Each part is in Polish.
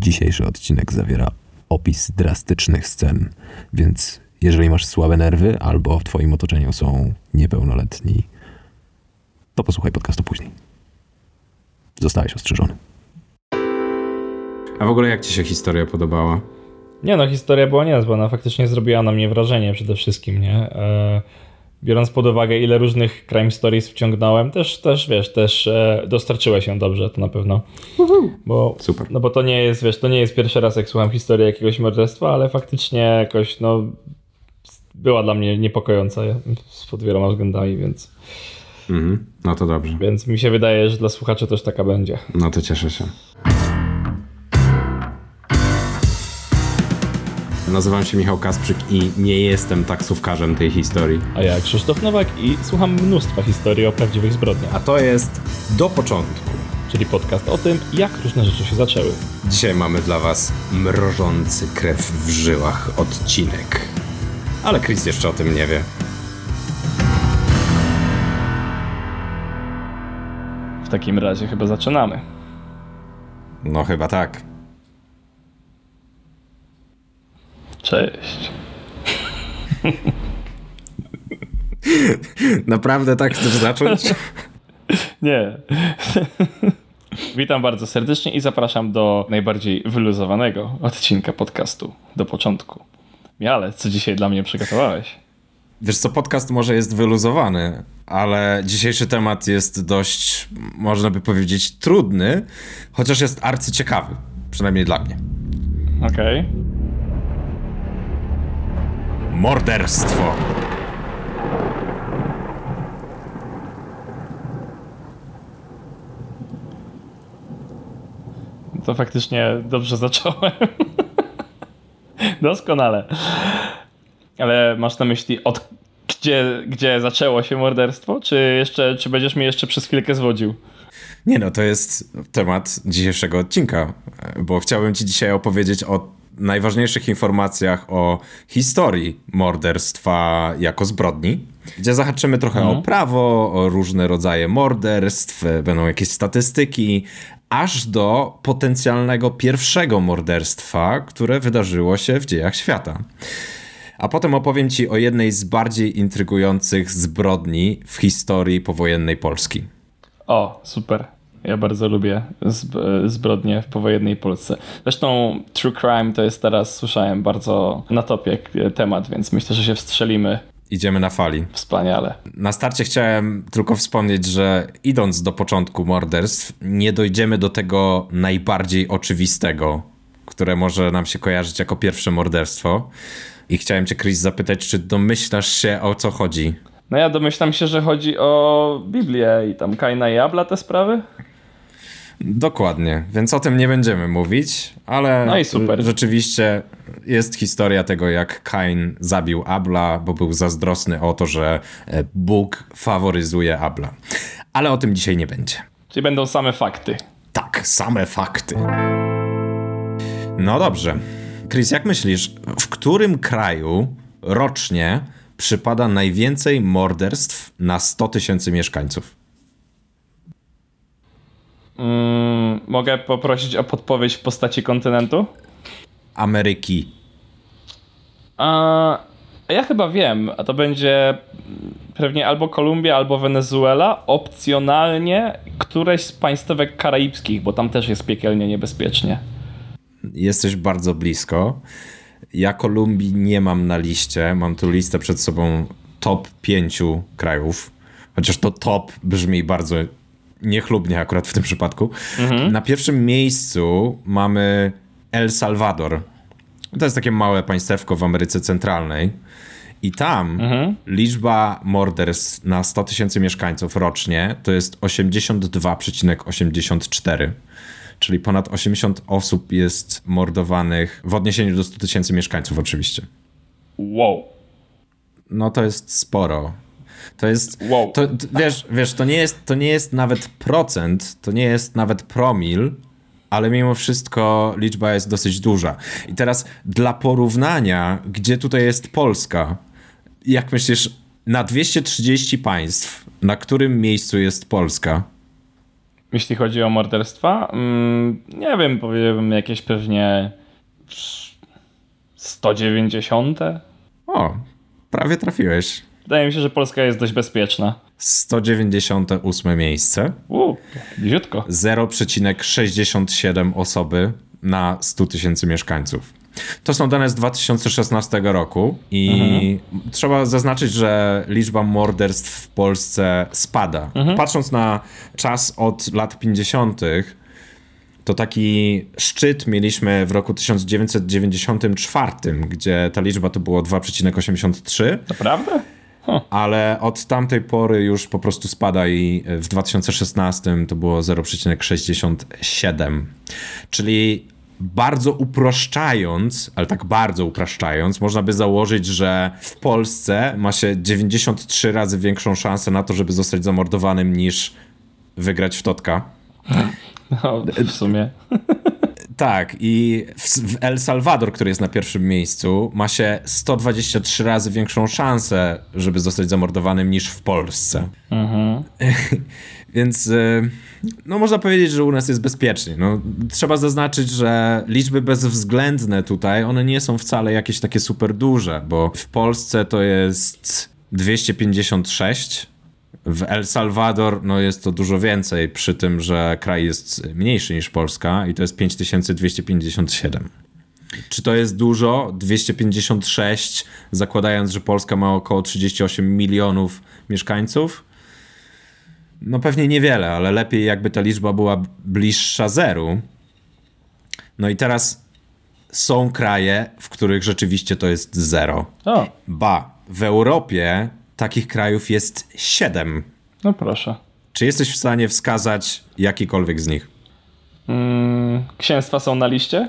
Dzisiejszy odcinek zawiera opis drastycznych scen, więc jeżeli masz słabe nerwy albo w Twoim otoczeniu są niepełnoletni, to posłuchaj podcastu później. Zostałeś ostrzeżony. A w ogóle jak Ci się historia podobała? Nie no, historia była niezła, ona faktycznie zrobiła na mnie wrażenie przede wszystkim, nie? E, biorąc pod uwagę ile różnych crime stories wciągnąłem, też, też wiesz, też e, dostarczyłeś się dobrze, to na pewno. Bo, Super. No bo to nie jest, wiesz, to nie jest pierwszy raz jak słucham historii jakiegoś morderstwa, ale faktycznie jakoś, no była dla mnie niepokojąca pod wieloma względami, więc, Mhm. No to dobrze. więc mi się wydaje, że dla słuchaczy też taka będzie. No to cieszę się. Nazywam się Michał Kasprzyk i nie jestem taksówkarzem tej historii. A ja Krzysztof Nowak i słucham mnóstwa historii o prawdziwych zbrodniach, A to jest do początku. czyli podcast o tym, jak różne rzeczy się zaczęły. Dzisiaj mamy dla Was mrożący krew w żyłach odcinek. Ale Chris jeszcze o tym nie wie. W takim razie chyba zaczynamy. No chyba tak. Cześć. Naprawdę tak chcesz zacząć? Nie. Witam bardzo serdecznie i zapraszam do najbardziej wyluzowanego odcinka podcastu do początku. Miale, co dzisiaj dla mnie przygotowałeś? Wiesz co, podcast może jest wyluzowany, ale dzisiejszy temat jest dość, można by powiedzieć, trudny, chociaż jest arcyciekawy. Przynajmniej dla mnie. Okej. Morderstwo. To faktycznie dobrze zacząłem. Doskonale. Ale masz na myśli od gdzie, gdzie zaczęło się morderstwo? Czy jeszcze, czy będziesz mnie jeszcze przez chwilkę zwodził? Nie no, to jest temat dzisiejszego odcinka, bo chciałbym ci dzisiaj opowiedzieć o najważniejszych informacjach o historii morderstwa jako zbrodni, gdzie zahaczymy trochę o prawo, o różne rodzaje morderstw, będą jakieś statystyki, aż do potencjalnego pierwszego morderstwa, które wydarzyło się w dziejach świata. A potem opowiem ci o jednej z bardziej intrygujących zbrodni w historii powojennej Polski. O, super. Ja bardzo lubię zb- zbrodnie w powojennej Polsce. Zresztą true crime to jest teraz, słyszałem, bardzo na topie e, temat, więc myślę, że się wstrzelimy Idziemy na fali. wspaniale. Na starcie chciałem tylko wspomnieć, że idąc do początku morderstw, nie dojdziemy do tego najbardziej oczywistego, które może nam się kojarzyć jako pierwsze morderstwo. I chciałem cię, Chris, zapytać, czy domyślasz się o co chodzi? No ja domyślam się, że chodzi o Biblię i tam Kaina i Abla te sprawy. Dokładnie, więc o tym nie będziemy mówić, ale No i super. rzeczywiście jest historia tego, jak Kain zabił Abla, bo był zazdrosny o to, że e, Bóg faworyzuje Abla. Ale o tym dzisiaj nie będzie. Czyli będą same fakty. Tak, same fakty. No dobrze. Chris, jak myślisz, w którym kraju rocznie przypada najwięcej morderstw na 100 tysięcy mieszkańców? Mm, mogę poprosić o podpowiedź w postaci kontynentu? Ameryki. A ja chyba wiem, a to będzie pewnie albo Kolumbia, albo Wenezuela, opcjonalnie któreś z państwek karaibskich, bo tam też jest piekielnie niebezpiecznie. Jesteś bardzo blisko. Ja Kolumbii nie mam na liście. Mam tu listę przed sobą top pięciu krajów. Chociaż to top brzmi bardzo niechlubnie akurat w tym przypadku. Na pierwszym miejscu mamy El Salvador. To jest takie małe państewko w Ameryce Centralnej. I tam liczba morderstw na 100 tysięcy mieszkańców rocznie to jest 82,84. Czyli ponad 80 osób jest mordowanych w odniesieniu do 100 tysięcy mieszkańców, oczywiście. Wow. No to jest sporo. To jest. Wow. To, wiesz, wiesz to, nie jest, to nie jest nawet procent, to nie jest nawet promil, ale mimo wszystko liczba jest dosyć duża. I teraz dla porównania, gdzie tutaj jest Polska? Jak myślisz, na 230 państw, na którym miejscu jest Polska? Jeśli chodzi o morderstwa, mm, nie wiem, powiedziałbym jakieś pewnie 190. O, prawie trafiłeś. Wydaje mi się, że Polska jest dość bezpieczna. 198 miejsce. Uuu, bliziutko. 0,67 osoby na 100 tysięcy mieszkańców. To są dane z 2016 roku i mhm. trzeba zaznaczyć, że liczba morderstw w Polsce spada. Mhm. Patrząc na czas od lat 50., to taki szczyt mieliśmy w roku 1994, gdzie ta liczba to było 2,83. Naprawdę? Huh. Ale od tamtej pory już po prostu spada i w 2016 to było 0,67. Czyli bardzo uproszczając, ale tak bardzo upraszczając, można by założyć, że w Polsce ma się 93 razy większą szansę na to, żeby zostać zamordowanym niż wygrać w Totka. No, w sumie. Tak, i w, El Salvador, który jest na pierwszym miejscu, ma się 123 razy większą szansę, żeby zostać zamordowanym niż w Polsce. Mhm. Więc y, no można powiedzieć, że u nas jest bezpiecznie. No, trzeba zaznaczyć, że liczby bezwzględne tutaj, one nie są wcale jakieś takie super duże, bo w Polsce to jest 256, w El Salvador no jest to dużo więcej, przy tym, że kraj jest mniejszy niż Polska i to jest 5257. Czy to jest dużo? 256, zakładając, że Polska ma około 38 milionów mieszkańców? No pewnie niewiele, ale lepiej jakby ta liczba była bliższa zeru. No i teraz są kraje, w których rzeczywiście to jest zero. O. Ba, w Europie takich krajów jest siedem. No proszę. Czy jesteś w stanie wskazać jakikolwiek z nich? Mm, księstwa są na liście?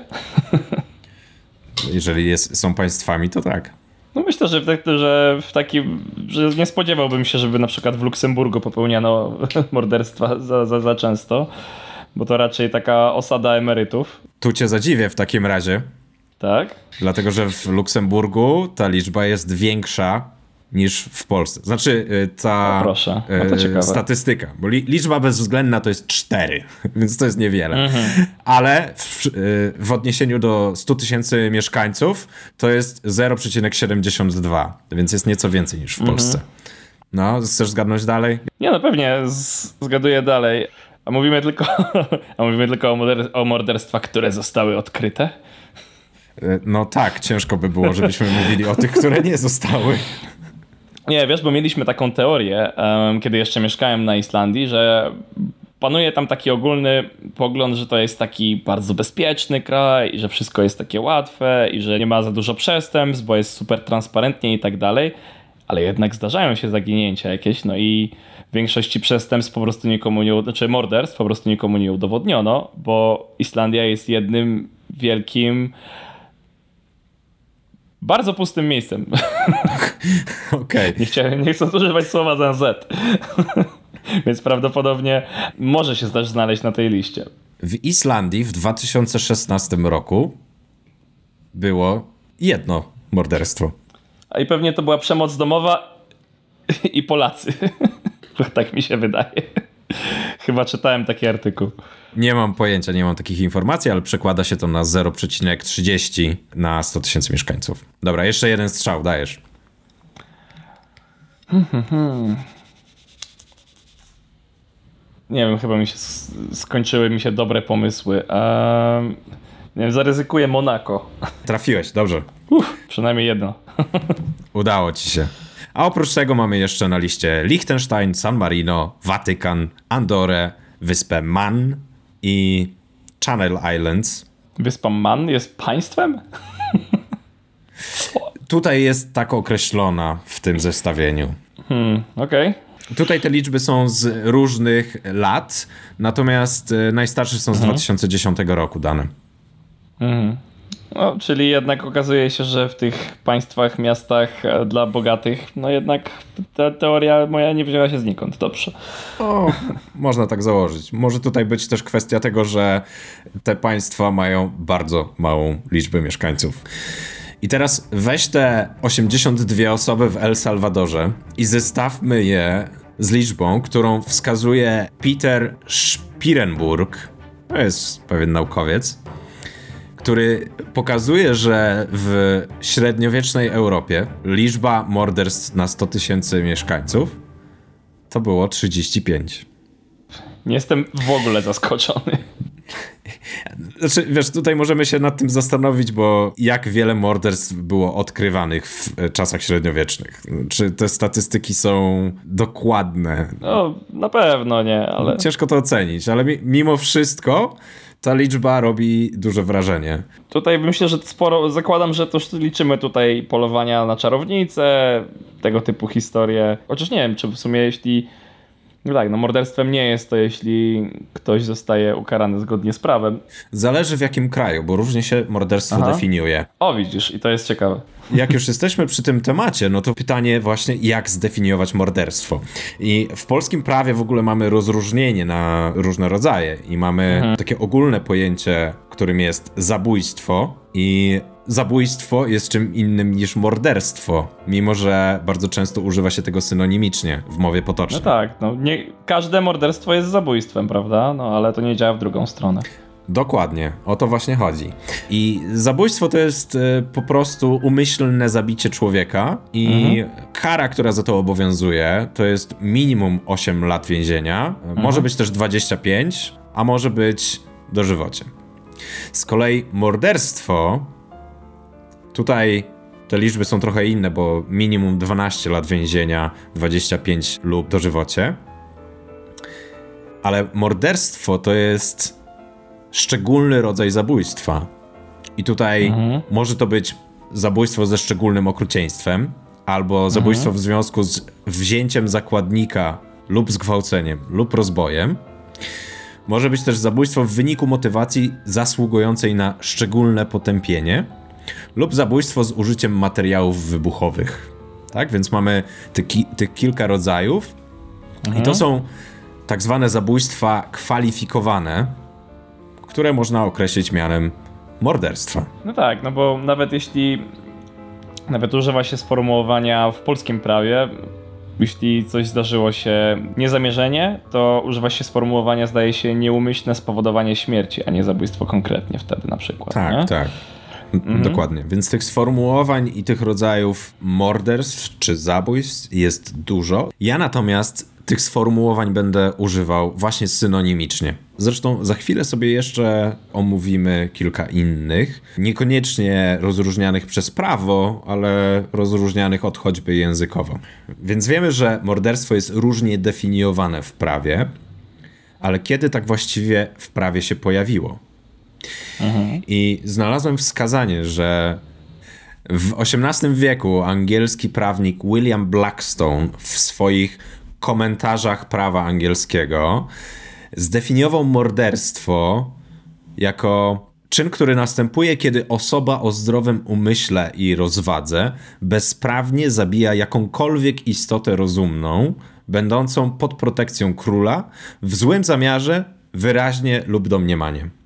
Jeżeli jest, są państwami, to tak. No myślę, że w, tak, że w takim, że nie spodziewałbym się, żeby na przykład w Luksemburgu popełniano morderstwa za, za, za często, bo to raczej taka osada emerytów. Tu cię zadziwię w takim razie. Tak? Dlatego, że w Luksemburgu ta liczba jest większa niż w Polsce. Znaczy y, ta. No y, statystyka, bo li, liczba bezwzględna to jest 4, więc to jest niewiele. Mhm. Ale w, y, w, odniesieniu do 100 tysięcy mieszkańców to jest 0,72, więc jest nieco więcej niż w mhm. Polsce. No, chcesz zgadnąć dalej? Nie, no pewnie, zgaduję dalej. A mówimy tylko, a mówimy tylko o, moder o morderstwach, które zostały odkryte? No tak, ciężko by było, żebyśmy mówili o tych, które nie zostały. Nie, wiesz, bo mieliśmy taką teorię, um, kiedy jeszcze mieszkałem na Islandii, że panuje tam taki ogólny pogląd, że to jest taki bardzo bezpieczny kraj że wszystko jest takie łatwe i że nie ma za dużo przestępstw, bo jest super transparentnie i tak dalej, ale jednak zdarzają się zaginięcia jakieś, no i w większości przestępstw po prostu nikomu nie, znaczy morderstw po prostu nikomu nie udowodniono, bo Islandia jest jednym wielkim bardzo pustym miejscem. Okej. Okay. Nie, chciałem, nie chcę używać słowa za Z. Więc prawdopodobnie może się też znaleźć na tej liście. W Islandii w 2016 roku było jedno morderstwo. A i pewnie to była przemoc domowa i Polacy. tak mi się wydaje. Chyba czytałem taki artykuł. Nie mam pojęcia, nie mam takich informacji, ale przekłada się to na 0,30 na 100 tysięcy mieszkańców. Dobra, jeszcze jeden strzał, dajesz. Nie wiem, chyba mi się skończyły mi się dobre pomysły. Um, nie wiem, zaryzykuję Monako. Trafiłeś, dobrze. Uf, przynajmniej jedno. Udało ci się. A oprócz tego mamy jeszcze na liście Liechtenstein, San Marino, Watykan, Andorę, wyspę Man i Channel Islands. Wyspa Man jest państwem? Tutaj jest tak określona w tym zestawieniu. Hmm, okej. Okay. Tutaj te liczby są z różnych lat, natomiast e, najstarsze są z mhm. 2010 roku dane. Mhm. No, czyli jednak okazuje się, że w tych państwach, miastach e, dla bogatych, no jednak ta teoria moja nie wzięła się znikąd. Dobrze. O, można tak założyć. Może tutaj być też kwestia tego, że te państwa mają bardzo małą liczbę mieszkańców. I teraz weź te 82 osoby w El Salvadorze i zestawmy je z liczbą, którą wskazuje Peter Spirenburg. To jest pewien naukowiec, który pokazuje, że w średniowiecznej Europie liczba morderstw na 100 tysięcy mieszkańców to było 35. Nie jestem w ogóle zaskoczony. Znaczy, wiesz, tutaj możemy się nad tym zastanowić, bo jak wiele morderstw było odkrywanych w czasach średniowiecznych? Czy te statystyki są dokładne? No, na pewno nie, ale... Ciężko to ocenić, ale mimo wszystko ta liczba robi duże wrażenie. Tutaj myślę, że sporo, zakładam, że to liczymy tutaj polowania na czarownice, tego typu historie. Chociaż nie wiem, czy w sumie jeśli no tak, no morderstwem nie jest to, jeśli ktoś zostaje ukarany zgodnie z prawem. Zależy w jakim kraju, bo różnie się morderstwo Aha. definiuje. O, widzisz, i to jest ciekawe. Jak już jesteśmy przy tym temacie, no to pytanie właśnie, jak zdefiniować morderstwo. I w polskim prawie w ogóle mamy rozróżnienie na różne rodzaje i mamy mhm. takie ogólne pojęcie, którym jest zabójstwo i zabójstwo jest czym innym niż morderstwo, mimo że bardzo często używa się tego synonimicznie w mowie potocznej. No tak, no nie, każde morderstwo jest zabójstwem, prawda? No ale to nie działa w drugą stronę. Dokładnie, o to właśnie chodzi. I zabójstwo to jest y, po prostu umyślne zabicie człowieka i mhm. kara, która za to obowiązuje, to jest minimum 8 lat więzienia, mhm. może być też 25, a może być dożywocie. Z kolei morderstwo Tutaj te liczby są trochę inne, bo minimum 12 lat więzienia, 25 lub dożywocie. Ale morderstwo to jest szczególny rodzaj zabójstwa. I tutaj mhm. może to być zabójstwo ze szczególnym okrucieństwem, albo mhm. zabójstwo mhm. w związku z wzięciem zakładnika lub zgwałceniem, lub rozbojem. Może być też zabójstwo w wyniku motywacji zasługującej na szczególne potępienie lub zabójstwo z użyciem materiałów wybuchowych. Tak, więc mamy tych, tych kilka rodzajów mhm. i to mhm. są tak zwane zabójstwa kwalifikowane, które można określić mianem morderstwa. No tak, no bo nawet jeśli nawet używa się sformułowania w polskim prawie, jeśli coś zdarzyło się niezamierzenie, to używa się sformułowania, zdaje się, nieumyślne spowodowanie śmierci, a nie zabójstwo konkretnie wtedy na przykład. Tak, nie? tak. Mhm. Dokładnie. Więc tych sformułowań i tych rodzajów morderstw czy zabójstw jest dużo. Ja natomiast tych sformułowań będę używał właśnie synonimicznie. Zresztą za chwilę sobie jeszcze omówimy kilka innych, niekoniecznie rozróżnianych przez prawo, ale rozróżnianych od choćby językowo. Więc wiemy, że morderstwo jest różnie definiowane w prawie, ale kiedy tak właściwie w prawie się pojawiło? I znalazłem wskazanie, że w XVIII wieku angielski prawnik William Blackstone w swoich komentarzach prawa angielskiego zdefiniował morderstwo jako czyn, który następuje, kiedy osoba o zdrowym umyśle i rozwadze bezprawnie zabija jakąkolwiek istotę rozumną, będącą pod protekcją króla, w złym zamiarze, wyraźnie lub domniemaniem.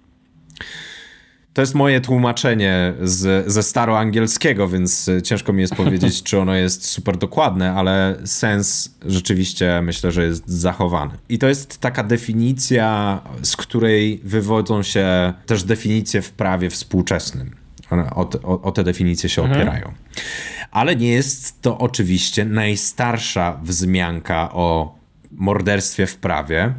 To jest moje tłumaczenie z, ze staroangielskiego, więc ciężko mi jest powiedzieć, czy ono jest super dokładne, ale sens rzeczywiście myślę, że jest zachowany. I to jest taka definicja, z której wywodzą się też definicje w prawie współczesnym. One o, o, o te definicje się mhm. opierają. Ale nie jest to oczywiście najstarsza wzmianka o morderstwie w prawie,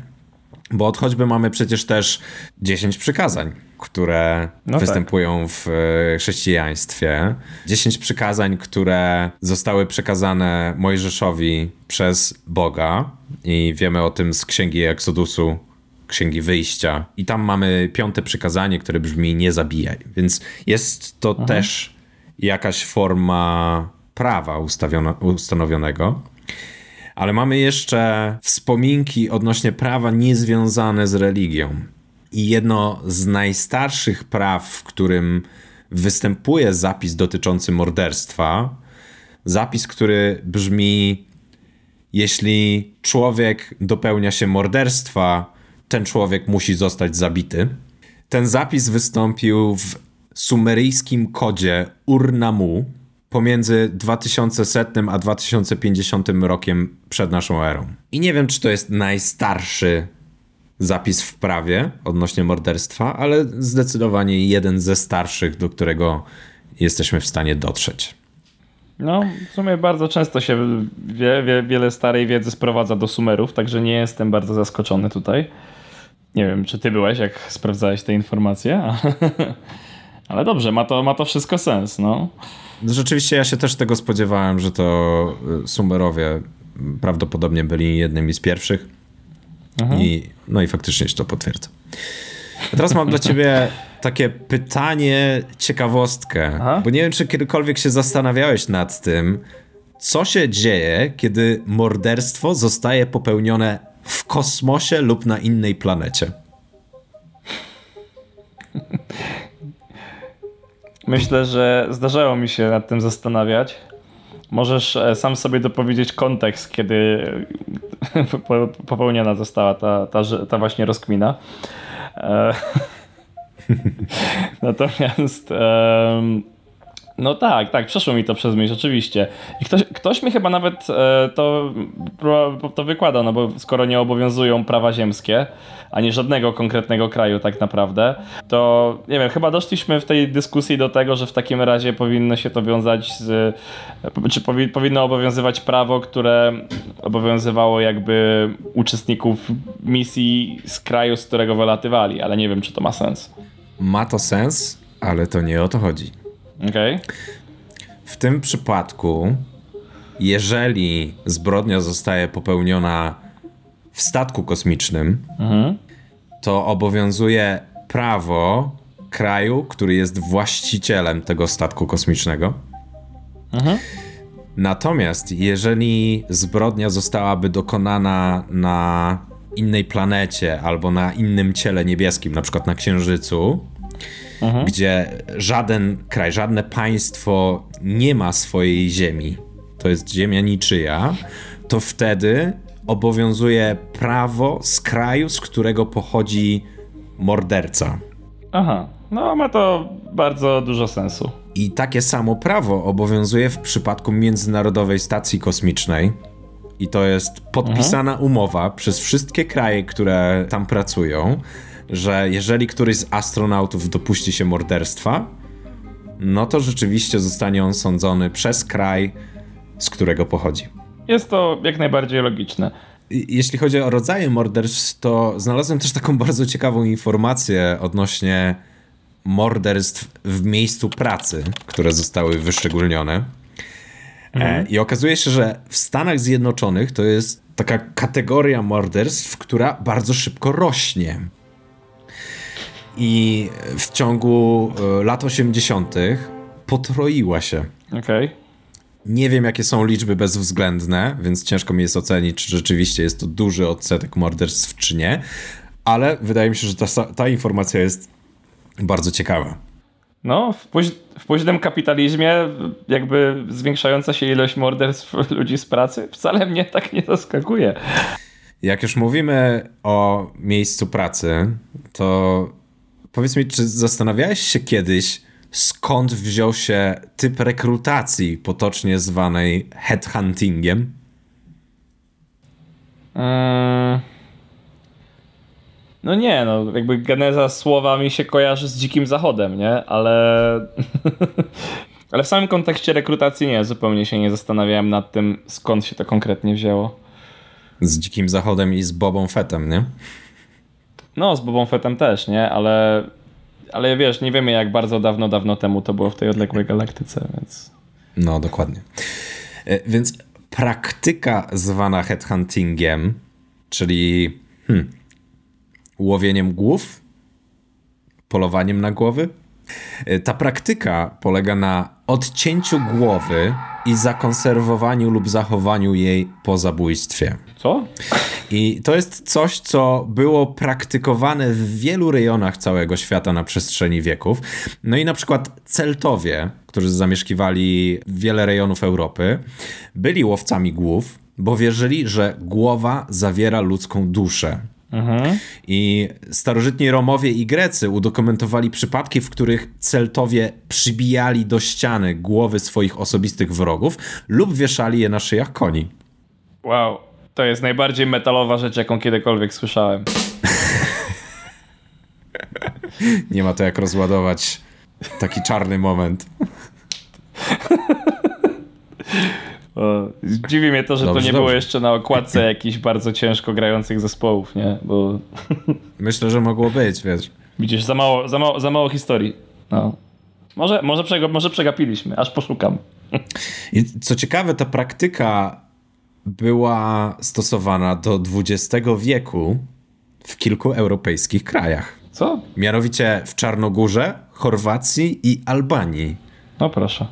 bo od choćby mamy przecież też 10 przykazań które no tak. występują tak. w e, chrześcijaństwie. Dziesięć przykazań, które zostały przekazane Mojżeszowi przez Boga i wiemy o tym z Księgi Eksodusu, Księgi Wyjścia. I tam mamy piąte przykazanie, które brzmi nie zabijaj. Więc jest to mhm. też jakaś forma prawa ustanowionego. Ale mamy jeszcze wspominki odnośnie prawa niezwiązane z religią. I jedno z najstarszych praw, w którym występuje zapis dotyczący morderstwa, zapis, który brzmi: Jeśli człowiek dopełnia się morderstwa, ten człowiek musi zostać zabity. Ten zapis wystąpił w sumeryjskim kodzie Urnamu pomiędzy 2100 a 2050 rokiem przed naszą erą. I nie wiem, czy to jest najstarszy zapis w prawie odnośnie morderstwa, ale zdecydowanie jeden ze starszych, do którego jesteśmy w stanie dotrzeć. No, w sumie bardzo często się wie, wie, wiele starej wiedzy sprowadza do Sumerów, także nie jestem bardzo zaskoczony tutaj. Nie wiem, czy ty byłeś, jak sprawdzałeś te informacje, ale dobrze, ma to, ma to wszystko sens, no. Rzeczywiście ja się też tego spodziewałem, że to y, Sumerowie prawdopodobnie byli jednymi z pierwszych. Mhm. I, no i faktycznie się to potwierdza. A teraz mam dla ciebie takie pytanie, ciekawostkę, Aha. bo nie wiem, czy kiedykolwiek się zastanawiałeś nad tym, co się dzieje, kiedy morderstwo zostaje popełnione w kosmosie lub na innej planecie. Myślę, że zdarzało mi się nad tym zastanawiać. Możesz e, sam sobie dopowiedzieć kontekst, kiedy popełniona została ta, ta, ta właśnie rozkmina. E, natomiast no tak, tak, przeszło mi to przez myśl, oczywiście. I ktoś, ktoś mi chyba nawet e, to, to wykłada, no bo skoro nie obowiązują prawa ziemskie, ani żadnego konkretnego kraju tak naprawdę, to nie wiem, chyba doszliśmy w tej dyskusji do tego, że w takim razie powinno się to wiązać z, czy powi, powinno obowiązywać prawo, które obowiązywało jakby uczestników misji z kraju, z którego wylatywali, ale nie wiem, czy to ma sens. Ma to sens, ale to nie o to chodzi. Okay. W tym przypadku, jeżeli zbrodnia zostaje popełniona w statku kosmicznym, mhm. to obowiązuje prawo kraju, który jest właścicielem tego statku kosmicznego. Mhm. Natomiast jeżeli zbrodnia zostałaby dokonana na innej planecie albo na innym ciele niebieskim, na przykład na Księżycu, mhm. gdzie żaden kraj, żadne państwo nie ma swojej ziemi, to jest ziemia niczyja, to wtedy obowiązuje prawo z kraju, z którego pochodzi morderca. Aha, no ma to bardzo dużo sensu. I takie samo prawo obowiązuje w przypadku Międzynarodowej Stacji Kosmicznej. I to jest podpisana mhm. umowa przez wszystkie kraje, które tam pracują, że jeżeli któryś z astronautów dopuści się morderstwa, no to rzeczywiście zostanie on sądzony przez kraj, z którego pochodzi. Jest to jak najbardziej logiczne. Jeśli chodzi o rodzaje morderstw, to znalazłem też taką bardzo ciekawą informację odnośnie morderstw w miejscu pracy, które zostały wyszczególnione. Mhm. E, I okazuje się, że w Stanach Zjednoczonych to jest taka kategoria morderstw, która bardzo szybko rośnie. I w ciągu e, lat 80. potroiła się. Okej. Okay. Nie wiem, jakie są liczby bezwzględne, więc ciężko mi jest ocenić, czy rzeczywiście jest to duży odsetek morderstw, czy nie, ale wydaje mi się, że ta, ta informacja jest bardzo ciekawa. No, w, póź w późnym kapitalizmie jakby zwiększająca się ilość morderstw ludzi z pracy wcale mnie tak nie zaskakuje. Jak już mówimy o miejscu pracy, to powiedz mi, czy zastanawiałeś się kiedyś, skąd wziął się typ rekrutacji potocznie zwanej headhuntingiem? Eee... No nie, no jakby geneza słowa mi się kojarzy z dzikim zachodem, nie? Ale... Ale w samym kontekście rekrutacji nie, zupełnie się nie zastanawiałem nad tym, skąd się to konkretnie wzięło. Z dzikim zachodem i z Bobą Fettem, nie? No, z Bobą Fettem też, nie? Ale ale wiesz, nie wiemy jak bardzo dawno, dawno temu to było w tej odległej galaktyce, więc... No, dokładnie. E, więc praktyka zwana headhuntingiem, czyli hmm, łowieniem głów, polowaniem na głowy, e, ta praktyka polega na odcięciu głowy i zakonserwowaniu lub zachowaniu jej po zabójstwie. Co? I to jest coś, co było praktykowane w wielu rejonach całego świata na przestrzeni wieków. No i na przykład Celtowie, którzy zamieszkiwali wiele rejonów Europy, byli łowcami głów, bo wierzyli, że głowa zawiera ludzką duszę. Mhm. I starożytni Romowie i Grecy udokumentowali przypadki, w których Celtowie przybijali do ściany głowy swoich osobistych wrogów lub wieszali je na szyjach koni. Wow, to jest najbardziej metalowa rzecz, jaką kiedykolwiek słyszałem. Nie ma to jak rozładować taki czarny moment. O, dziwi mnie to, że dobrze, to nie dobrze. było jeszcze na okładce jakichś bardzo ciężko grających zespołów, nie? Bo... Myślę, że mogło być, wiesz. Widzisz, za mało, za mało, za mało historii. No. Może, może, może przegapiliśmy, aż poszukam. I co ciekawe, ta praktyka była stosowana do XX wieku w kilku europejskich krajach. Co? Mianowicie w Czarnogórze, Chorwacji i Albanii. No proszę.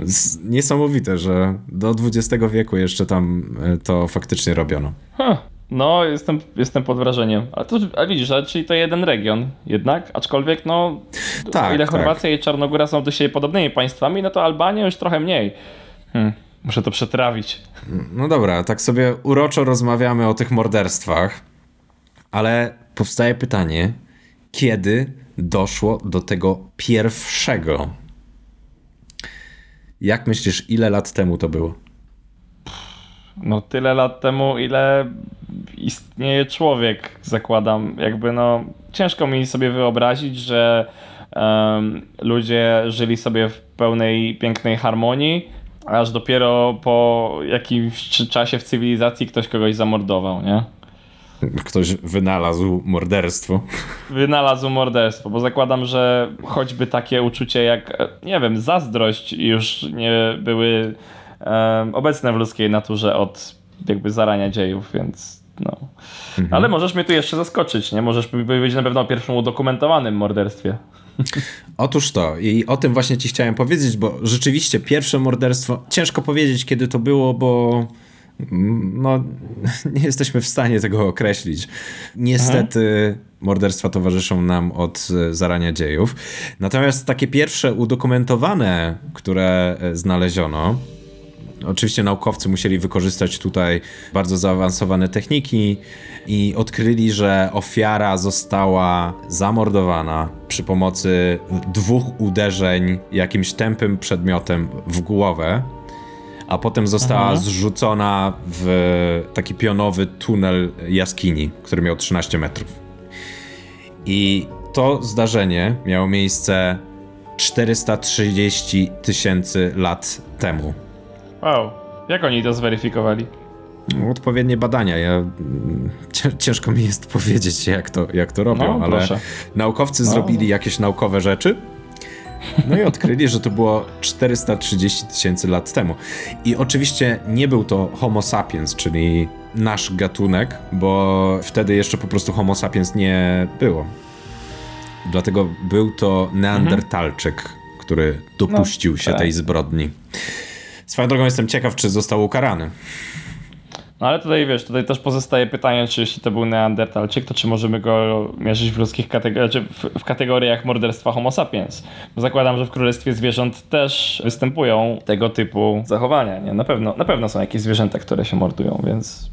Niesamowite, że do XX wieku jeszcze tam e, to faktycznie robiono. Huh. No, jestem, jestem pod wrażeniem. Ale to, a widzisz, ale, czyli to jeden region jednak, aczkolwiek no, tak, o ile Chorwacja tak. i Czarnogóra są do siebie podobnymi państwami, no to Albania już trochę mniej. Hmm, muszę to przetrawić. No dobra, tak sobie uroczo rozmawiamy o tych morderstwach, ale powstaje pytanie, kiedy doszło do tego pierwszego jak myślisz, ile lat temu to było? No tyle lat temu, ile istnieje człowiek, zakładam. Jakby no, ciężko mi sobie wyobrazić, że um, ludzie żyli sobie w pełnej, pięknej harmonii, aż dopiero po jakimś czasie w cywilizacji ktoś kogoś zamordował, nie? Ktoś wynalazł morderstwo. Wynalazł morderstwo, bo zakładam, że choćby takie uczucie jak, nie wiem, zazdrość już nie były um, obecne w ludzkiej naturze od jakby zarania dziejów, więc no. Mhm. Ale możesz mnie tu jeszcze zaskoczyć, nie? Możesz powiedzieć na pewno o pierwszym udokumentowanym morderstwie. Otóż to i o tym właśnie ci chciałem powiedzieć, bo rzeczywiście pierwsze morderstwo, ciężko powiedzieć kiedy to było, bo no, nie jesteśmy w stanie tego określić. Niestety Aha. morderstwa towarzyszą nam od e, zarania dziejów. Natomiast takie pierwsze udokumentowane, które e, znaleziono, Oczywiście naukowcy musieli wykorzystać tutaj bardzo zaawansowane techniki i odkryli, że ofiara została zamordowana przy pomocy dwóch uderzeń jakimś tępym przedmiotem w głowę a potem została Aha. zrzucona w taki pionowy tunel jaskini, który miał 13 metrów. I to zdarzenie miało miejsce 430 tysięcy lat temu. Wow, jak oni to zweryfikowali? No, odpowiednie badania. Ja, ciężko mi jest powiedzieć, jak to, jak to robią, no, ale proszę. naukowcy no. zrobili jakieś naukowe rzeczy no i odkryli, że to było 430 tysięcy lat temu. I oczywiście nie był to Homo sapiens, czyli nasz gatunek, bo wtedy jeszcze po prostu Homo sapiens nie było. Dlatego był to Neandertalczyk, mhm. który dopuścił no, się tak. tej zbrodni. Swoją drogą jestem ciekaw, czy został ukarany. No ale tutaj wiesz, tutaj też pozostaje pytanie, czy jeśli to był Neandertalczyk, to czy możemy go mierzyć w ludzkich kategoriach, czy w, w, kategoriach morderstwa Homo sapiens. Bo zakładam, że w królestwie zwierząt też występują tego typu zachowania. Nie? Na, pewno, na pewno są jakieś zwierzęta, które się mordują, więc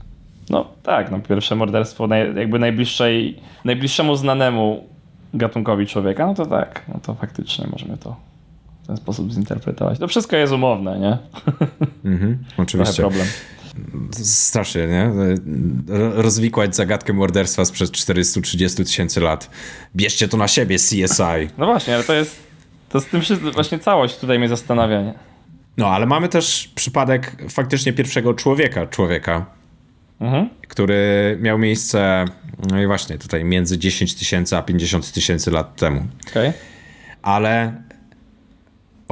no tak, no pierwsze morderstwo naj, jakby najbliższej, najbliższemu znanemu gatunkowi człowieka, no to tak, no to faktycznie możemy to w ten sposób zinterpretować. To wszystko jest umowne, nie? Mhm, oczywiście. Trochę problem strasznie, nie? Rozwikłać zagadkę morderstwa sprzed 430 tysięcy lat. Bierzcie to na siebie, CSI. No właśnie, ale to jest, to z tym właśnie całość tutaj mnie zastanawia, nie? No, ale mamy też przypadek faktycznie pierwszego człowieka, człowieka, mhm. który miał miejsce, no i właśnie tutaj między 10 tysięcy a 50 tysięcy lat temu. Okay. Ale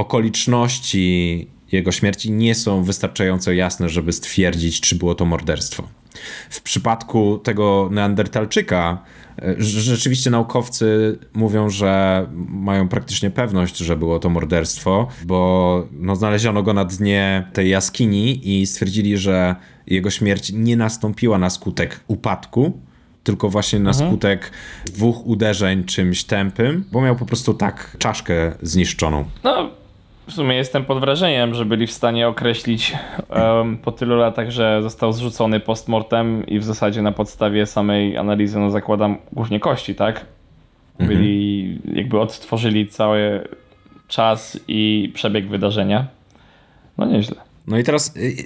okoliczności jego śmierci nie są wystarczająco jasne, żeby stwierdzić, czy było to morderstwo. W przypadku tego Neandertalczyka e, rzeczywiście naukowcy mówią, że mają praktycznie pewność, że było to morderstwo, bo no, znaleziono go na dnie tej jaskini i stwierdzili, że jego śmierć nie nastąpiła na skutek upadku, tylko właśnie na mhm. skutek dwóch uderzeń czymś tępym, bo miał po prostu tak czaszkę zniszczoną. No, w sumie jestem pod wrażeniem, że byli w stanie określić um, po tylu latach, że został zrzucony postmortem i w zasadzie na podstawie samej analizy, no zakładam głównie kości, tak? Byli, mhm. jakby odtworzyli cały czas i przebieg wydarzenia. No nieźle. No i teraz y,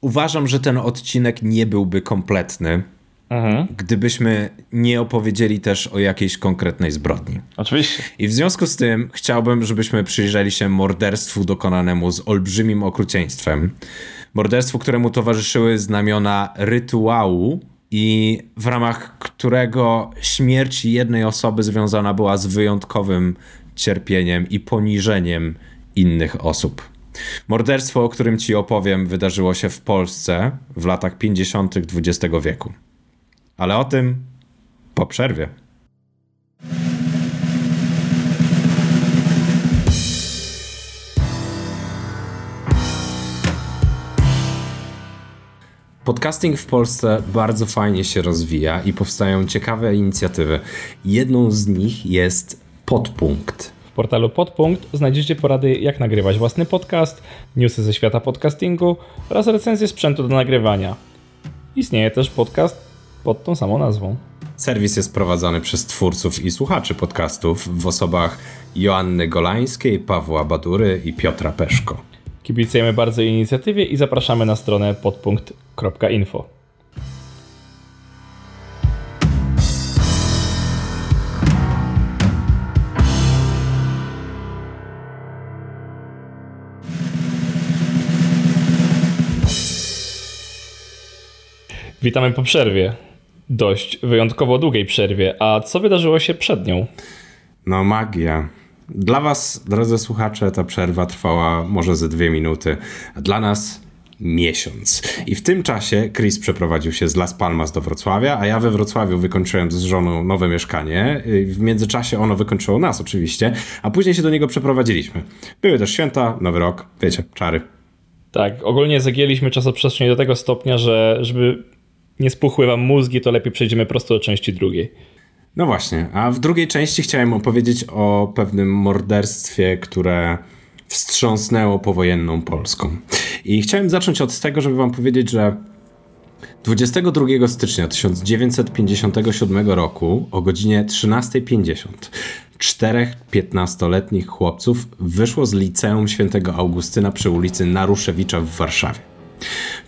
uważam, że ten odcinek nie byłby kompletny, mhm. gdybyśmy nie opowiedzieli też o jakiejś konkretnej zbrodni. Oczywiście. I w związku z tym chciałbym, żebyśmy przyjrzeli się morderstwu dokonanemu z olbrzymim okrucieństwem. Morderstwu, któremu towarzyszyły znamiona rytuału, i w ramach którego śmierć jednej osoby związana była z wyjątkowym cierpieniem i poniżeniem innych osób. Morderstwo, o którym ci opowiem, wydarzyło się w Polsce w latach 50. XX wieku. Ale o tym po przerwie. Podcasting w Polsce bardzo fajnie się rozwija i powstają ciekawe inicjatywy. Jedną z nich jest Podpunkt. W portalu Podpunkt znajdziecie porady, jak nagrywać własny podcast, newsy ze świata podcastingu oraz recenzje sprzętu do nagrywania. Istnieje też podcast pod tą samą nazwą. Serwis jest prowadzony przez twórców i słuchaczy podcastów w osobach Joanny Golańskiej, Pawła Badury i Piotra Peszko. Kibicujemy bardzo inicjatywie i zapraszamy na stronę podpunkt.info. Witamy po przerwie. Dość wyjątkowo długiej przerwie. A co wydarzyło się przed nią? No, magia. Dla Was, drodzy słuchacze, ta przerwa trwała może ze dwie minuty, a dla nas miesiąc. I w tym czasie Chris przeprowadził się z Las Palmas do Wrocławia, a ja we Wrocławiu wykończyłem z żoną nowe mieszkanie. W międzyczasie ono wykończyło nas oczywiście, a później się do niego przeprowadziliśmy. Były też święta, nowy rok, wiecie, czary. Tak, ogólnie zagięliśmy czasoprzestrzeń do tego stopnia, że żeby nie spuchły wam mózgi, to lepiej przejdziemy prosto do części drugiej. No właśnie, a w drugiej części chciałem opowiedzieć o pewnym morderstwie, które wstrząsnęło powojenną Polską. I chciałem zacząć od tego, żeby wam powiedzieć, że 22 stycznia 1957 roku o godzinie 13.50 czterech 15-letnich chłopców wyszło z liceum świętego Augustyna przy ulicy Naruszewicza w Warszawie.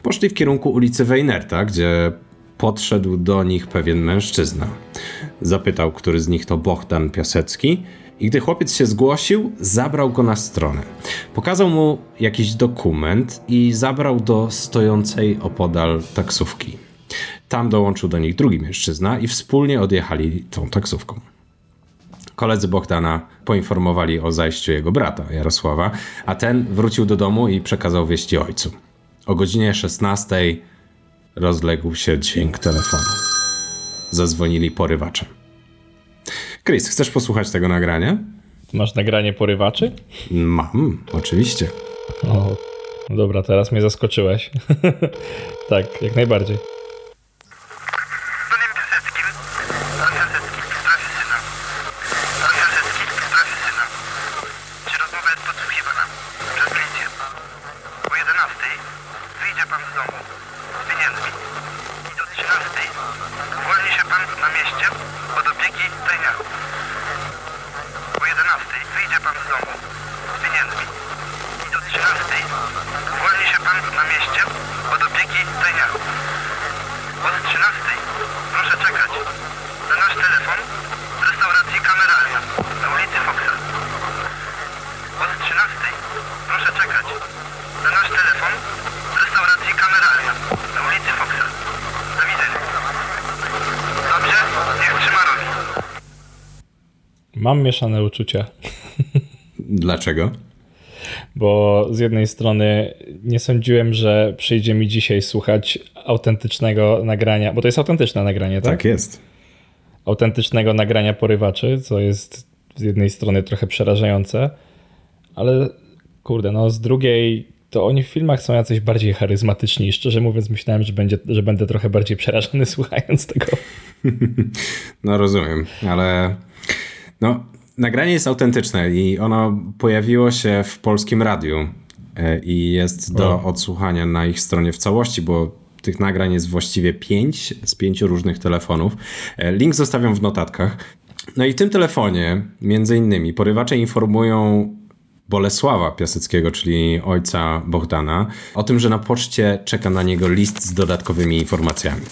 Poszli w kierunku ulicy Weinerta, gdzie podszedł do nich pewien mężczyzna. Zapytał, który z nich to Bohdan Piasecki i gdy chłopiec się zgłosił, zabrał go na stronę. Pokazał mu jakiś dokument i zabrał do stojącej opodal taksówki. Tam dołączył do nich drugi mężczyzna i wspólnie odjechali tą taksówką. Koledzy Bohdana poinformowali o zajściu jego brata, Jarosława, a ten wrócił do domu i przekazał wieści ojcu. O godzinie 16 rozległ się dźwięk telefonu. Zadzwonili porywacze. Chris, chcesz posłuchać tego nagrania? Masz nagranie porywaczy? Mam, oczywiście. O, dobra, teraz mnie zaskoczyłeś. tak, jak najbardziej. Mam mieszane uczucia. Dlaczego? Bo z jednej strony nie sądziłem, że przyjdzie mi dzisiaj słuchać autentycznego nagrania, bo to jest autentyczne nagranie, tak? Tak jest. Autentycznego nagrania porywaczy, co jest z jednej strony trochę przerażające, ale kurde, no z drugiej to oni w filmach są jacyś bardziej charyzmatyczni. Szczerze mówiąc, myślałem, że, będzie, że będę trochę bardziej przerażony słuchając tego. No rozumiem, ale no, nagranie jest autentyczne i ono pojawiło się w polskim radiu e, i jest do o. odsłuchania na ich stronie w całości, bo tych nagrań jest właściwie pięć z pięciu różnych telefonów. E, link zostawiam w notatkach. No i w tym telefonie, między innymi, porywacze informują Bolesława Piaseckiego, czyli ojca Bohdana, o tym, że na poczcie czeka na niego list z dodatkowymi informacjami.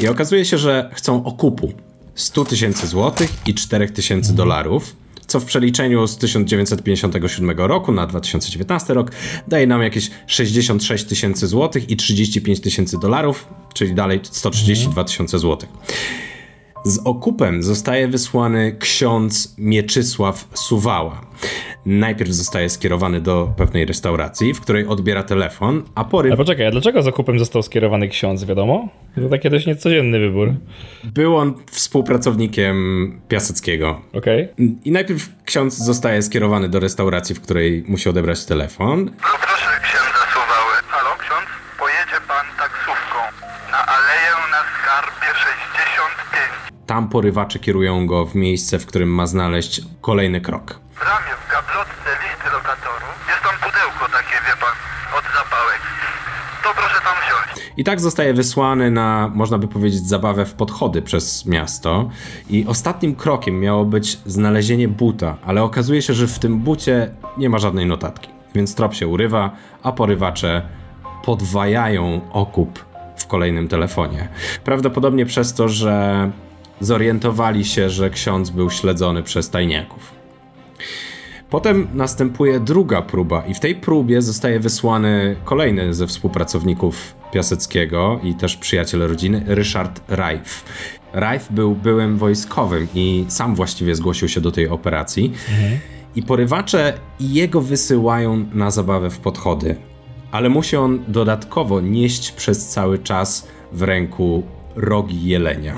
I okazuje się, że chcą okupu 100 tysięcy złotych i 4 tysięcy dolarów co w przeliczeniu z 1957 roku na 2019 rok daje nam jakieś 66 tysięcy złotych i 35 tysięcy dolarów, czyli dalej 132 tysiące złotych. Z okupem zostaje wysłany ksiądz Mieczysław Suwała. Najpierw zostaje skierowany do pewnej restauracji, w której odbiera telefon, a pory... A poczekaj, a dlaczego z okupem został skierowany ksiądz, wiadomo? To taki dość niecodzienny wybór. Był on współpracownikiem Piaseckiego. Okej. Okay. I najpierw ksiądz zostaje skierowany do restauracji, w której musi odebrać telefon. No proszę księdza Tam porywacze kierują go w miejsce, w którym ma znaleźć kolejny krok. W ramię, w gablotce listy lokatorów jest tam pudełko takie, wie pan, od zapałek. To proszę tam wziąć. I tak zostaje wysłany na, można by powiedzieć, zabawę w podchody przez miasto. I ostatnim krokiem miało być znalezienie buta, ale okazuje się, że w tym bucie nie ma żadnej notatki. Więc trop się urywa, a porywacze podwajają okup w kolejnym telefonie. Prawdopodobnie przez to, że zorientowali się, że ksiądz był śledzony przez tajniaków. Potem następuje druga próba, i w tej próbie zostaje wysłany kolejny ze współpracowników Piaseckiego i też przyjaciel rodziny, Ryszard Reif. Reif był byłym wojskowym i sam właściwie zgłosił się do tej operacji. Mhm. I porywacze jego wysyłają na zabawę w podchody, ale musi on dodatkowo nieść przez cały czas w ręku rogi jelenia.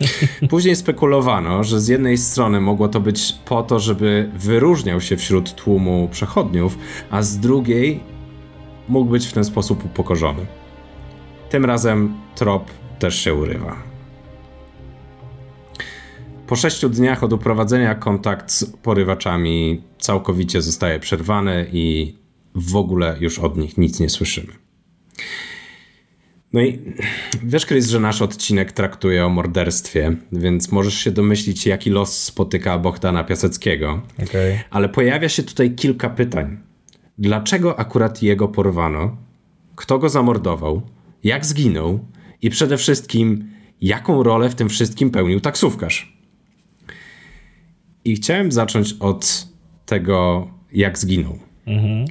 Później spekulowano, że z jednej strony mogło to być po to, żeby wyróżniał się wśród tłumu przechodniów, a z drugiej mógł być w ten sposób upokorzony. Tym razem trop też się urywa. Po sześciu dniach od uprowadzenia kontakt z porywaczami całkowicie zostaje przerwany i w ogóle już od nich nic nie słyszymy. No i wiesz, Chris, że nasz odcinek traktuje o morderstwie, więc możesz się domyślić, jaki los spotyka Bohdana Piaseckiego. Okay. Ale pojawia się tutaj kilka pytań. Dlaczego akurat jego porwano? Kto go zamordował? Jak zginął? I przede wszystkim, jaką rolę w tym wszystkim pełnił taksówkarz? I chciałem zacząć od tego, jak zginął. Mhm.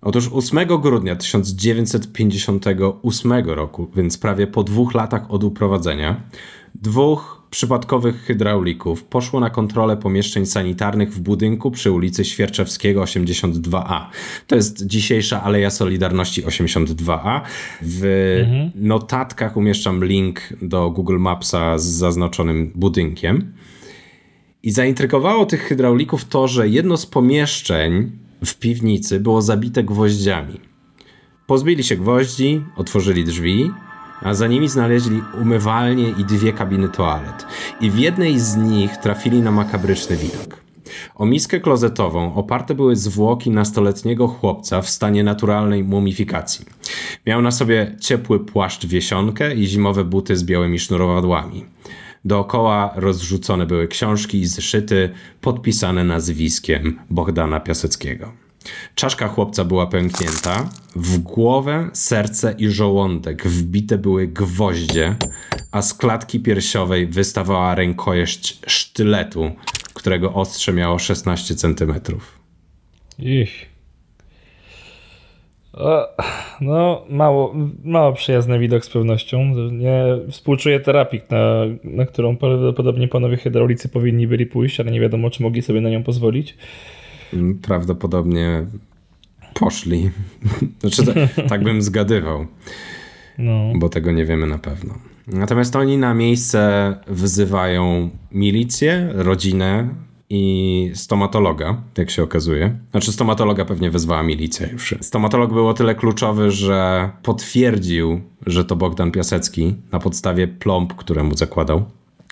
Otóż 8 grudnia 1958 roku, więc prawie po dwóch latach od uprowadzenia, dwóch przypadkowych hydraulików poszło na kontrolę pomieszczeń sanitarnych w budynku przy ulicy Świerczewskiego 82A. To jest dzisiejsza Aleja Solidarności 82A. W mhm. notatkach umieszczam link do Google Mapsa z zaznaczonym budynkiem. I zaintrygowało tych hydraulików to, że jedno z pomieszczeń w piwnicy było zabite gwoździami. Pozbili się gwoździ, otworzyli drzwi, a za nimi znaleźli umywalnię i dwie kabiny toalet. I w jednej z nich trafili na makabryczny widok. O miskę klozetową oparte były zwłoki nastoletniego chłopca w stanie naturalnej mumifikacji. Miał na sobie ciepły płaszcz wiesionkę i zimowe buty z białymi sznurowadłami. Dookoła rozrzucone były książki i zeszyty podpisane nazwiskiem Bohdana Piaseckiego. Czaszka chłopca była pęknięta, w głowę, serce i żołądek wbite były gwoździe, a z klatki piersiowej wystawała rękojeść sztyletu, którego ostrze miało 16 centymetrów. Ich. No, mało, mało przyjazny widok z pewnością. Nie współczuję terapii, na, na którą prawdopodobnie panowie hydraulicy powinni byli pójść, ale nie wiadomo, czy mogli sobie na nią pozwolić. Prawdopodobnie poszli. Znaczy, tak bym zgadywał. No. Bo tego nie wiemy na pewno. Natomiast oni na miejsce wzywają milicję, rodzinę i stomatologa, jak się okazuje. Znaczy stomatologa pewnie wezwała milicja już. Stomatolog był o tyle kluczowy, że potwierdził, że to Bogdan Piasecki na podstawie plomb, które mu zakładał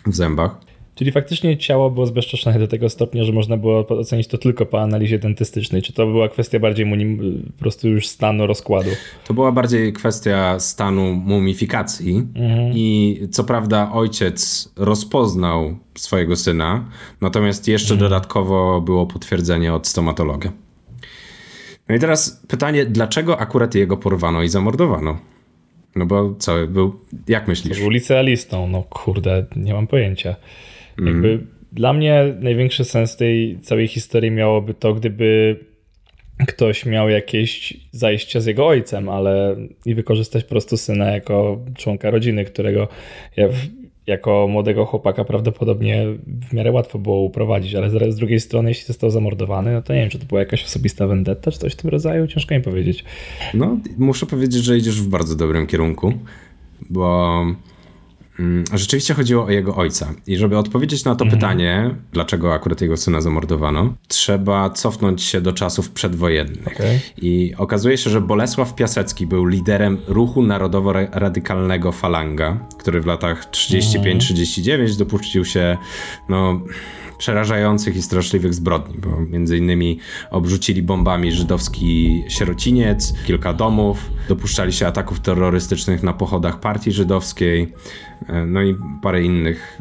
w zębach. Czyli faktycznie ciało było zbezczeszczone do tego stopnia, że można było ocenić to tylko po analizie dentystycznej. Czy to była kwestia bardziej munim, po prostu już stanu rozkładu? To była bardziej kwestia stanu mumifikacji mhm. i co prawda ojciec rozpoznał swojego syna, natomiast jeszcze mhm. dodatkowo było potwierdzenie od stomatologa. No i teraz pytanie, dlaczego akurat jego porwano i zamordowano? No bo co, był, jak myślisz? Był licealistą, no kurde, nie mam pojęcia. Mm. Jakby dla mnie największy sens tej całej historii miałoby to, gdyby ktoś miał jakieś zajścia z jego ojcem, ale i wykorzystać po prostu syna jako członka rodziny, którego ja jako młodego chłopaka prawdopodobnie w miarę łatwo było uprowadzić, ale z drugiej strony, jeśli został zamordowany, no to nie wiem, czy to była jakaś osobista vendetta, czy coś w tym rodzaju, ciężko mi powiedzieć. No, muszę powiedzieć, że idziesz w bardzo dobrym kierunku, bo rzeczywiście chodziło o jego ojca. I żeby odpowiedzieć na to mhm. pytanie, dlaczego akurat jego syna zamordowano, trzeba cofnąć się do czasów przedwojennych. Okay. I okazuje się, że Bolesław Piasecki był liderem ruchu narodowo-radykalnego Falanga, który w latach 35-39 mhm. dopuścił się no, przerażających i straszliwych zbrodni, bo między innymi obrzucili bombami żydowski sierociniec, kilka domów, dopuszczali się ataków terrorystycznych na pochodach partii żydowskiej, e, no i parę innych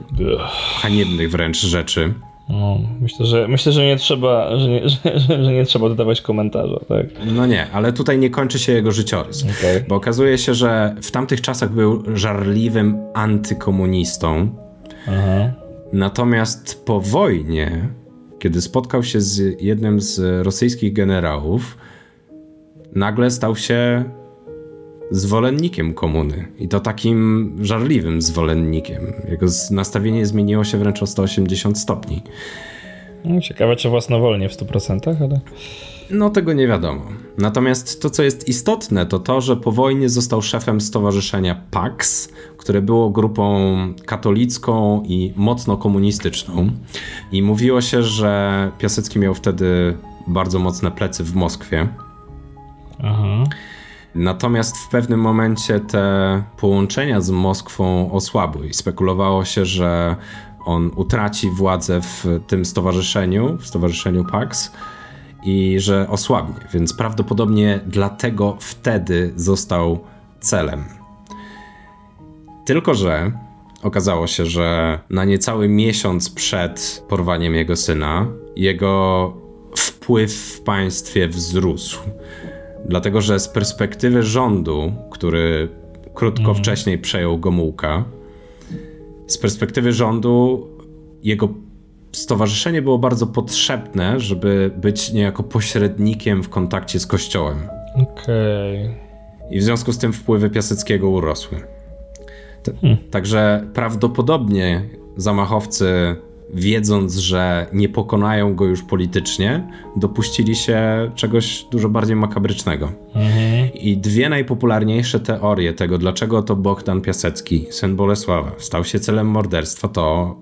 haniebnych wręcz rzeczy. No, myślę, że myślę, że nie trzeba, że nie, że, że nie trzeba dodawać komentarza, tak? No nie, ale tutaj nie kończy się jego życiorys. Okay. Bo okazuje się, że w tamtych czasach był żarliwym antykomunistą. Aha. Natomiast po wojnie, kiedy spotkał się z jednym z rosyjskich generałów, nagle stał się zwolennikiem komuny. I to takim żarliwym zwolennikiem. Jego nastawienie zmieniło się wręcz o 180 stopni. No, ciekawe, czy własnowolnie w 100%, ale. No tego nie wiadomo. Natomiast to, co jest istotne, to to, że po wojnie został szefem stowarzyszenia PAX, które było grupą katolicką i mocno komunistyczną. I mówiło się, że Piasecki miał wtedy bardzo mocne plecy w Moskwie. Aha. Natomiast w pewnym momencie te połączenia z Moskwą osłabły i spekulowało się, że on utraci władzę w tym stowarzyszeniu, w stowarzyszeniu PAX i że osłabnie, więc prawdopodobnie dlatego wtedy został celem. Tylko, że okazało się, że na niecały miesiąc przed porwaniem jego syna, jego wpływ w państwie wzrósł. Dlatego, że z perspektywy rządu, który krótko mm. wcześniej przejął Gomułka, z perspektywy rządu jego stowarzyszenie było bardzo potrzebne, żeby być niejako pośrednikiem w kontakcie z kościołem. Okej. Okay. I w związku z tym wpływy Piaseckiego urosły. Hmm. Także prawdopodobnie zamachowcy, wiedząc, że nie pokonają go już politycznie, dopuścili się czegoś dużo bardziej makabrycznego. Mhm. I dwie najpopularniejsze teorie tego, dlaczego to Bogdan Piasecki, syn Bolesława, stał się celem morderstwa, to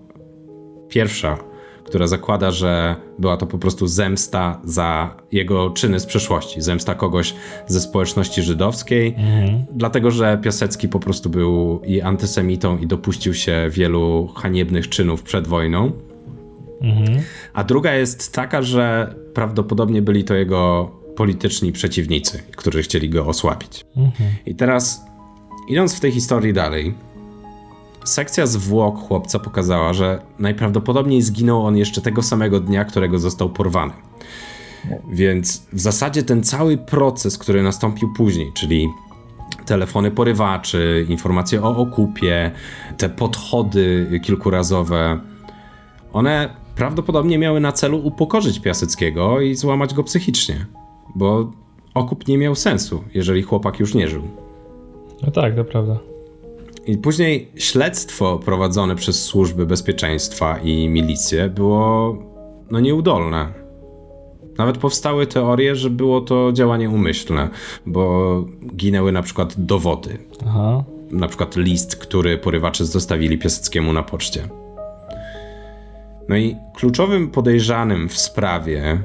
pierwsza która zakłada, że była to po prostu zemsta za jego czyny z przeszłości, zemsta kogoś ze społeczności żydowskiej, mhm. dlatego że Piasecki po prostu był i antysemitą i dopuścił się wielu haniebnych czynów przed wojną. Mhm. A druga jest taka, że prawdopodobnie byli to jego polityczni przeciwnicy, którzy chcieli go osłabić. Mhm. I teraz, idąc w tej historii dalej, Sekcja zwłok chłopca pokazała, że najprawdopodobniej zginął on jeszcze tego samego dnia, którego został porwany. Więc w zasadzie ten cały proces, który nastąpił później, czyli telefony porywaczy, informacje o okupie, te podchody kilkurazowe, one prawdopodobnie miały na celu upokorzyć Piaseckiego i złamać go psychicznie, bo okup nie miał sensu, jeżeli chłopak już nie żył. No tak, to prawda. I później śledztwo prowadzone przez służby bezpieczeństwa i milicję było no nieudolne. Nawet powstały teorie, że było to działanie umyślne, bo ginęły na przykład dowody. Aha. Na przykład list, który porywacze zostawili Piaseckiemu na poczcie. No i kluczowym podejrzanym w sprawie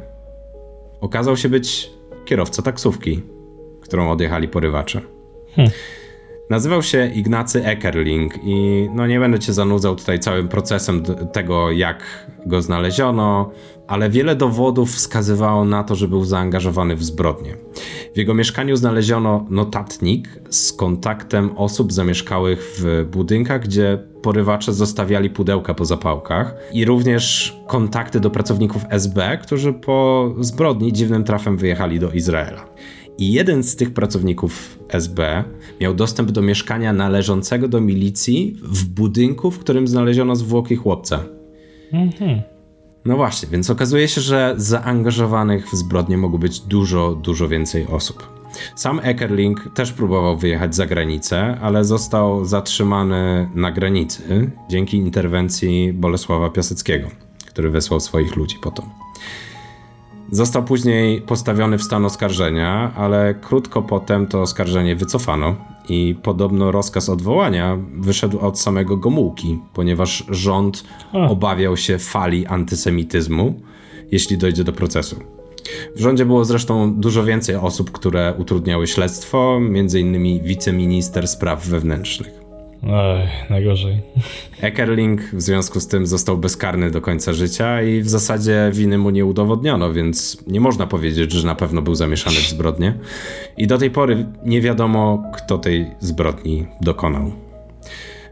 okazał się być kierowca taksówki, którą odjechali porywacze. Hmm. Nazywał się Ignacy Eckerling i no nie będę cię zanudzał tutaj całym procesem tego, jak go znaleziono, ale wiele dowodów wskazywało na to, że był zaangażowany w zbrodnie. W jego mieszkaniu znaleziono notatnik z kontaktem osób zamieszkałych w budynkach, gdzie porywacze zostawiali pudełka po zapałkach i również kontakty do pracowników SB, którzy po zbrodni dziwnym trafem wyjechali do Izraela. I jeden z tych pracowników SB miał dostęp do mieszkania należącego do milicji w budynku, w którym znaleziono zwłoki chłopca. Mhm. No właśnie, więc okazuje się, że zaangażowanych w zbrodnie mogło być dużo, dużo więcej osób. Sam Eckerling też próbował wyjechać za granicę, ale został zatrzymany na granicy dzięki interwencji Bolesława Piaseckiego, który wysłał swoich ludzi potom. Został później postawiony w stan oskarżenia, ale krótko potem to oskarżenie wycofano i podobno rozkaz odwołania wyszedł od samego Gomułki, ponieważ rząd obawiał się fali antysemityzmu, jeśli dojdzie do procesu. W rządzie było zresztą dużo więcej osób, które utrudniały śledztwo, m.in. wiceminister spraw wewnętrznych. Oj, najgorzej. Eckerling w związku z tym został bezkarny do końca życia i w zasadzie winy mu nie udowodniono, więc nie można powiedzieć, że na pewno był zamieszany w zbrodnię. I do tej pory nie wiadomo, kto tej zbrodni dokonał.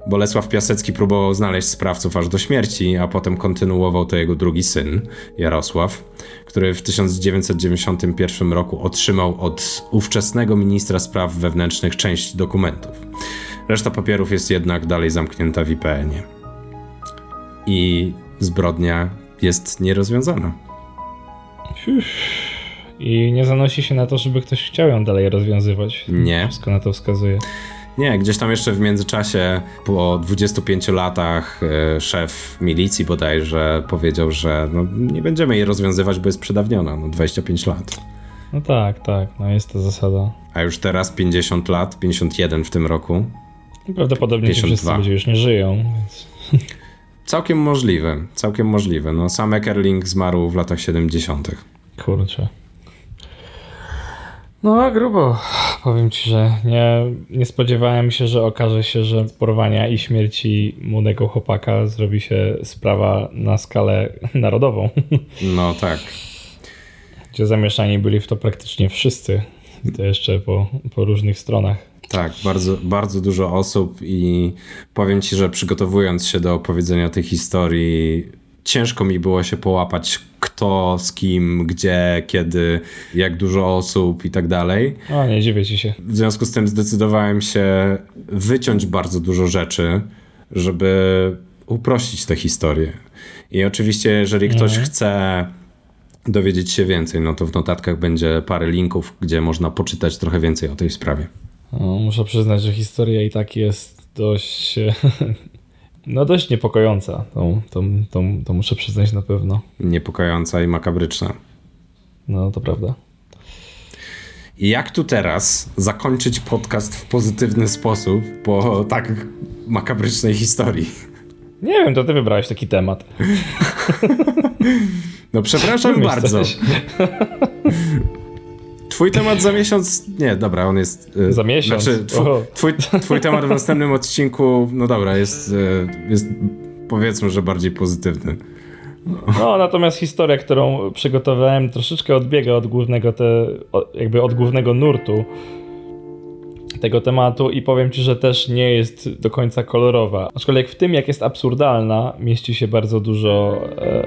Bolesław Piasecki próbował znaleźć sprawców aż do śmierci, a potem kontynuował to jego drugi syn, Jarosław, który w 1991 roku otrzymał od ówczesnego ministra spraw wewnętrznych część dokumentów. Reszta papierów jest jednak dalej zamknięta w IPN-ie. I zbrodnia jest nierozwiązana. I nie zanosi się na to, żeby ktoś chciał ją dalej rozwiązywać. Nie. Wszystko na to wskazuje. Nie, gdzieś tam jeszcze w międzyczasie, po 25 latach, e, szef milicji bodajże powiedział, że no, nie będziemy jej rozwiązywać, bo jest przedawniona. No 25 lat. No tak, tak, no jest to zasada. A już teraz 50 lat, 51 w tym roku. Prawdopodobnie ci wszyscy ludzie już nie żyją, więc... Całkiem możliwe, całkiem możliwe. No, sam Eckerling zmarł w latach 70. Kurczę. No, grubo. Powiem ci, że nie, nie spodziewałem się, że okaże się, że porwania i śmierci młodego chłopaka zrobi się sprawa na skalę narodową. No tak. Gdzie zamieszani byli w to praktycznie wszyscy. I to jeszcze po, po różnych stronach. Tak, bardzo, bardzo dużo osób i powiem ci, że przygotowując się do opowiedzenia tej historii, ciężko mi było się połapać, kto, z kim, gdzie, kiedy, jak dużo osób i tak dalej. O, nie dziwię ci się. W związku z tym zdecydowałem się wyciąć bardzo dużo rzeczy, żeby uprościć tę historię. I oczywiście, jeżeli ktoś mhm. chce dowiedzieć się więcej, no to w notatkach będzie parę linków, gdzie można poczytać trochę więcej o tej sprawie. No, muszę przyznać, że historia i tak jest dość No dość niepokojąca, to, to, to, to muszę przyznać na pewno. Niepokojąca i makabryczna. No to prawda. Jak tu teraz zakończyć podcast w pozytywny sposób po tak makabrycznej historii? Nie wiem, to ty wybrałeś taki temat. No przepraszam bardzo. Twój temat za miesiąc. Nie, dobra, on jest. Y, za miesiąc. Znaczy, twój, twój, twój, temat w następnym odcinku, no dobra, jest, y, jest powiedzmy, że bardziej pozytywny. No, natomiast historia, którą przygotowałem, troszeczkę odbiega od głównego, te, jakby od głównego nurtu tego tematu i powiem ci, że też nie jest do końca kolorowa. Aczkolwiek w tym, jak jest absurdalna, mieści się bardzo dużo, e,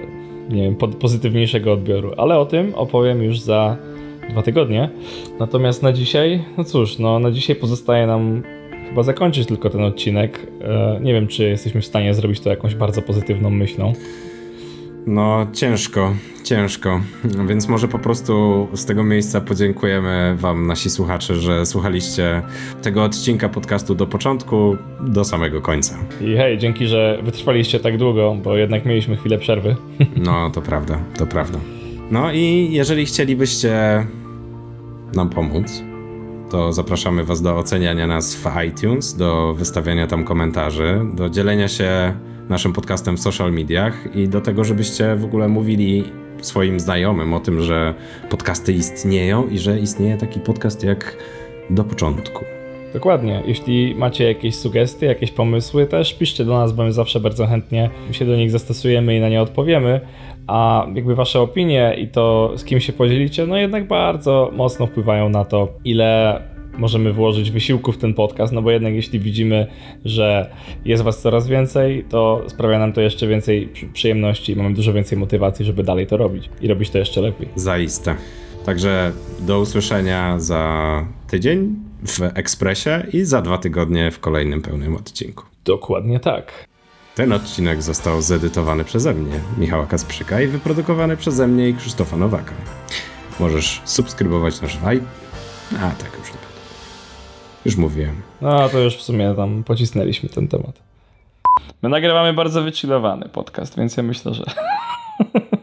nie wiem, pozytywniejszego odbioru. Ale o tym opowiem już za dwa tygodnie. Natomiast na dzisiaj, no cóż, no na dzisiaj pozostaje nam chyba zakończyć tylko ten odcinek. E, nie wiem, czy jesteśmy w stanie zrobić to jakąś bardzo pozytywną myślą. No, ciężko, ciężko. Więc może po prostu z tego miejsca podziękujemy Wam, nasi słuchacze, że słuchaliście tego odcinka podcastu do początku, do samego końca. I hej, dzięki, że wytrwaliście tak długo, bo jednak mieliśmy chwilę przerwy. No, to prawda, to prawda. No i jeżeli chcielibyście nam pomóc, to zapraszamy Was do oceniania nas w iTunes, do wystawiania tam komentarzy, do dzielenia się naszym podcastem w social mediach i do tego, żebyście w ogóle mówili swoim znajomym o tym, że podcasty istnieją i że istnieje taki podcast jak Do Początku. Dokładnie. Jeśli macie jakieś sugestie, jakieś pomysły, też piszcie do nas, bo my zawsze bardzo chętnie się do nich zastosujemy i na nie odpowiemy. A jakby wasze opinie i to, z kim się podzielicie, no jednak bardzo mocno wpływają na to, ile możemy włożyć wysiłku w ten podcast, no bo jednak jeśli widzimy, że jest was coraz więcej, to sprawia nam to jeszcze więcej przyjemności i mamy dużo więcej motywacji, żeby dalej to robić i robić to jeszcze lepiej. Zaiste. Także do usłyszenia za tydzień w Ekspresie i za dwa tygodnie w kolejnym pełnym odcinku. Dokładnie tak. Ten odcinek został zedytowany przeze mnie, Michała Kasprzyka i wyprodukowany przeze mnie i Krzysztofa Nowaka. Możesz subskrybować nasz Vibe. A, tak już nie będę. Już mówiłem. No, to już w sumie tam pocisnęliśmy ten temat. My nagrywamy bardzo wychillowany podcast, więc ja myślę, że...